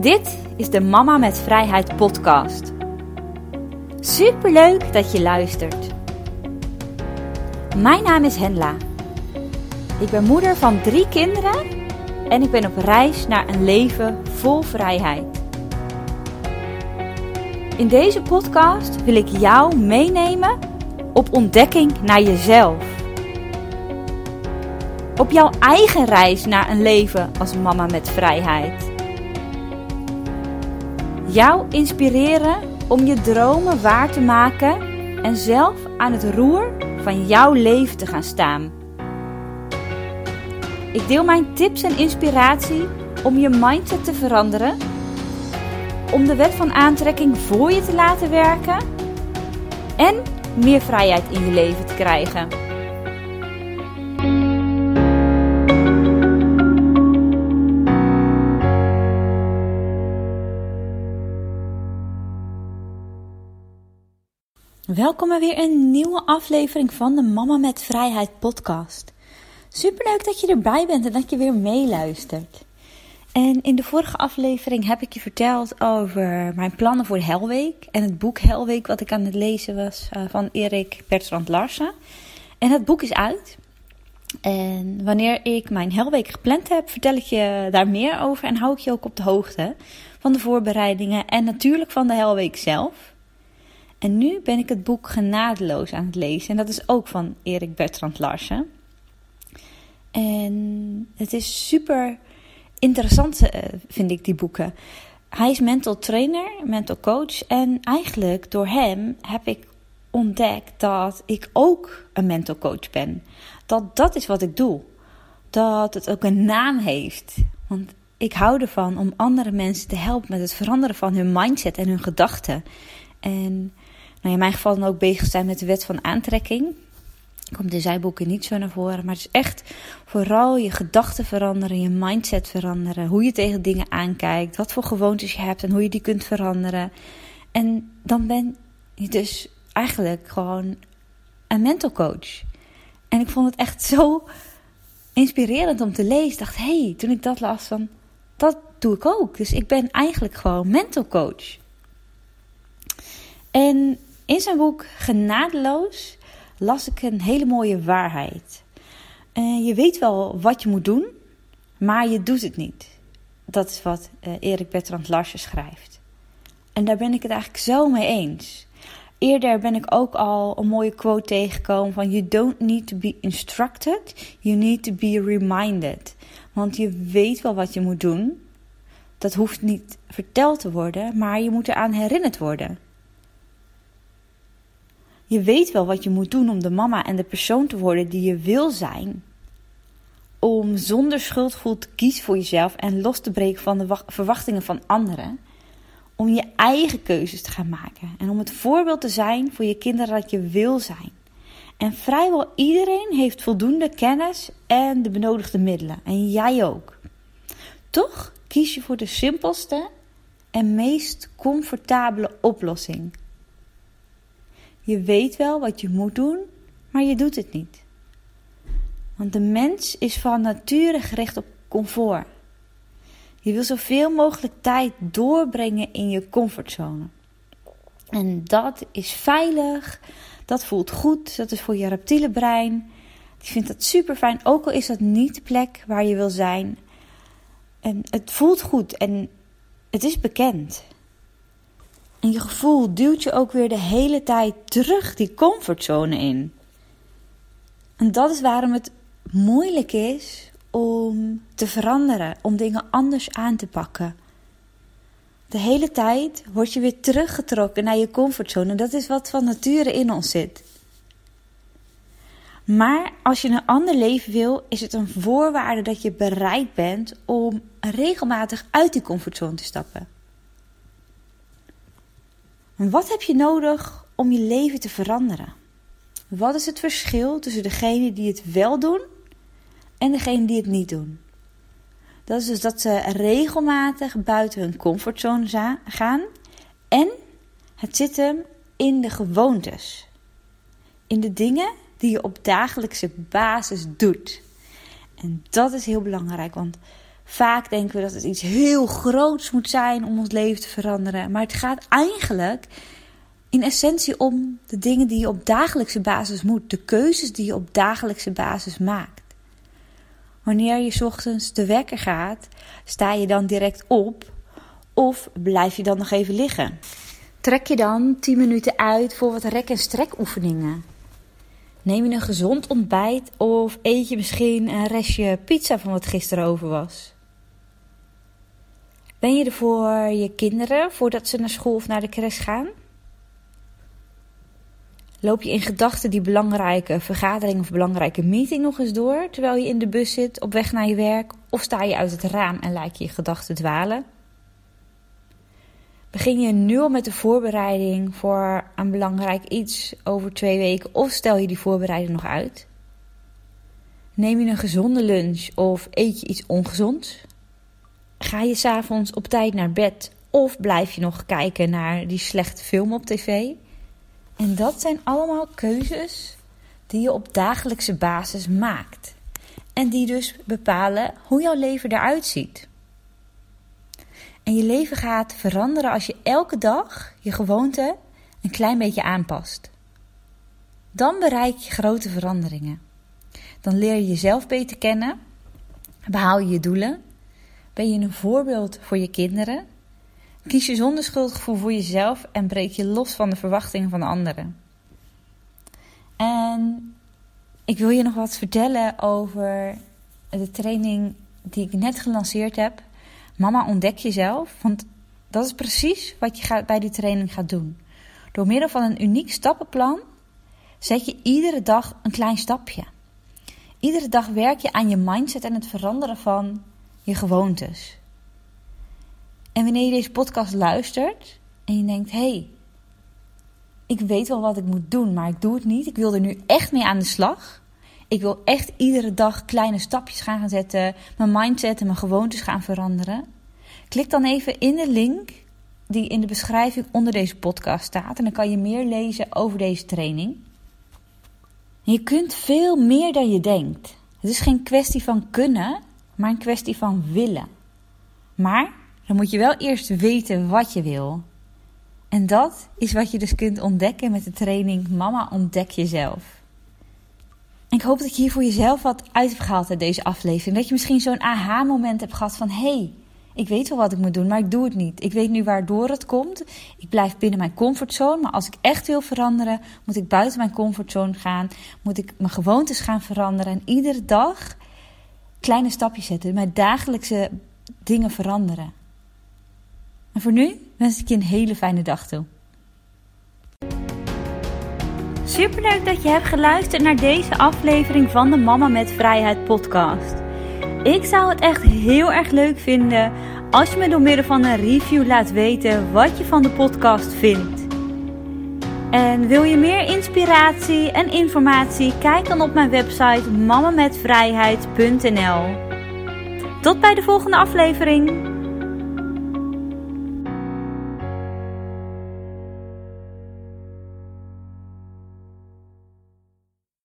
Dit is de Mama met Vrijheid podcast. Superleuk dat je luistert. Mijn naam is Henla. Ik ben moeder van drie kinderen en ik ben op reis naar een leven vol vrijheid. In deze podcast wil ik jou meenemen op ontdekking naar jezelf. Op jouw eigen reis naar een leven als mama met vrijheid jou inspireren om je dromen waar te maken en zelf aan het roer van jouw leven te gaan staan. Ik deel mijn tips en inspiratie om je mindset te veranderen, om de wet van aantrekking voor je te laten werken en meer vrijheid in je leven te krijgen. Welkom bij weer een nieuwe aflevering van de Mama met Vrijheid podcast. Superleuk dat je erbij bent en dat je weer meeluistert. En in de vorige aflevering heb ik je verteld over mijn plannen voor Helweek en het boek Helweek wat ik aan het lezen was uh, van Erik Bertrand Larsen. En het boek is uit. En wanneer ik mijn Helweek gepland heb, vertel ik je daar meer over en hou ik je ook op de hoogte van de voorbereidingen en natuurlijk van de Helweek zelf. En nu ben ik het boek Genadeloos aan het lezen. En dat is ook van Erik Bertrand Larsen. En het is super interessant, eh, vind ik, die boeken. Hij is mental trainer, mental coach. En eigenlijk door hem heb ik ontdekt dat ik ook een mental coach ben. Dat dat is wat ik doe. Dat het ook een naam heeft. Want ik hou ervan om andere mensen te helpen met het veranderen van hun mindset en hun gedachten. En nou, in mijn geval dan ook bezig zijn met de wet van aantrekking. Komt in zijboeken niet zo naar voren. Maar het is echt vooral je gedachten veranderen, je mindset veranderen. Hoe je tegen dingen aankijkt, wat voor gewoontes je hebt en hoe je die kunt veranderen. En dan ben je dus eigenlijk gewoon een mental coach. En ik vond het echt zo inspirerend om te lezen. Ik dacht, hé, hey, toen ik dat las, van, dat doe ik ook. Dus ik ben eigenlijk gewoon mental coach. En in zijn boek Genadeloos las ik een hele mooie waarheid. Uh, je weet wel wat je moet doen, maar je doet het niet. Dat is wat uh, Erik Bertrand Larsen schrijft. En daar ben ik het eigenlijk zo mee eens. Eerder ben ik ook al een mooie quote tegengekomen van You don't need to be instructed, you need to be reminded. Want je weet wel wat je moet doen. Dat hoeft niet verteld te worden, maar je moet eraan herinnerd worden. Je weet wel wat je moet doen om de mama en de persoon te worden die je wil zijn. Om zonder schuldgevoel te kiezen voor jezelf en los te breken van de verwachtingen van anderen. Om je eigen keuzes te gaan maken. En om het voorbeeld te zijn voor je kinderen dat je wil zijn. En vrijwel iedereen heeft voldoende kennis en de benodigde middelen. En jij ook. Toch kies je voor de simpelste en meest comfortabele oplossing. Je weet wel wat je moet doen, maar je doet het niet. Want de mens is van nature gericht op comfort. Je wil zoveel mogelijk tijd doorbrengen in je comfortzone. En dat is veilig, dat voelt goed, dat is voor je reptiele brein. Die vindt dat super fijn, ook al is dat niet de plek waar je wil zijn. En het voelt goed en het is bekend. En je gevoel duwt je ook weer de hele tijd terug die comfortzone in. En dat is waarom het moeilijk is om te veranderen, om dingen anders aan te pakken. De hele tijd word je weer teruggetrokken naar je comfortzone. Dat is wat van nature in ons zit. Maar als je een ander leven wil, is het een voorwaarde dat je bereid bent om regelmatig uit die comfortzone te stappen. Wat heb je nodig om je leven te veranderen? Wat is het verschil tussen degene die het wel doen en degene die het niet doen? Dat is dus dat ze regelmatig buiten hun comfortzone gaan en het zit hem in de gewoontes. In de dingen die je op dagelijkse basis doet. En dat is heel belangrijk, want Vaak denken we dat het iets heel groots moet zijn om ons leven te veranderen. Maar het gaat eigenlijk in essentie om de dingen die je op dagelijkse basis moet. De keuzes die je op dagelijkse basis maakt. Wanneer je ochtends de wekker gaat, sta je dan direct op of blijf je dan nog even liggen? Trek je dan 10 minuten uit voor wat rek- en strekoefeningen? Neem je een gezond ontbijt of eet je misschien een restje pizza van wat gisteren over was? Ben je er voor je kinderen voordat ze naar school of naar de crash gaan? Loop je in gedachten die belangrijke vergadering of belangrijke meeting nog eens door terwijl je in de bus zit op weg naar je werk? Of sta je uit het raam en lijkt je je gedachten dwalen? Begin je nu al met de voorbereiding voor een belangrijk iets over twee weken of stel je die voorbereiding nog uit? Neem je een gezonde lunch of eet je iets ongezonds? Ga je s'avonds op tijd naar bed of blijf je nog kijken naar die slechte film op tv? En dat zijn allemaal keuzes die je op dagelijkse basis maakt. En die dus bepalen hoe jouw leven eruit ziet. En je leven gaat veranderen als je elke dag je gewoonte een klein beetje aanpast. Dan bereik je grote veranderingen. Dan leer je jezelf beter kennen, behaal je je doelen, ben je een voorbeeld voor je kinderen, kies je zonder schuldgevoel voor jezelf en breek je los van de verwachtingen van anderen. En ik wil je nog wat vertellen over de training die ik net gelanceerd heb. Mama, ontdek jezelf. Want dat is precies wat je bij die training gaat doen. Door middel van een uniek stappenplan zet je iedere dag een klein stapje. Iedere dag werk je aan je mindset en het veranderen van je gewoontes. En wanneer je deze podcast luistert en je denkt: hé, hey, ik weet wel wat ik moet doen, maar ik doe het niet. Ik wil er nu echt mee aan de slag. Ik wil echt iedere dag kleine stapjes gaan zetten, mijn mindset en mijn gewoontes gaan veranderen. Klik dan even in de link die in de beschrijving onder deze podcast staat en dan kan je meer lezen over deze training. Je kunt veel meer dan je denkt. Het is geen kwestie van kunnen, maar een kwestie van willen. Maar dan moet je wel eerst weten wat je wil. En dat is wat je dus kunt ontdekken met de training Mama ontdek jezelf. Ik hoop dat je hier voor jezelf wat uit hebt gehaald uit deze aflevering. Dat je misschien zo'n aha-moment hebt gehad van... hé, hey, ik weet wel wat ik moet doen, maar ik doe het niet. Ik weet nu waardoor het komt. Ik blijf binnen mijn comfortzone. Maar als ik echt wil veranderen, moet ik buiten mijn comfortzone gaan. Moet ik mijn gewoontes gaan veranderen. En iedere dag kleine stapjes zetten. Mijn dagelijkse dingen veranderen. En voor nu wens ik je een hele fijne dag toe. Superleuk dat je hebt geluisterd naar deze aflevering van de Mama met Vrijheid podcast. Ik zou het echt heel erg leuk vinden als je me door middel van een review laat weten wat je van de podcast vindt. En wil je meer inspiratie en informatie? Kijk dan op mijn website mamametvrijheid.nl. Tot bij de volgende aflevering.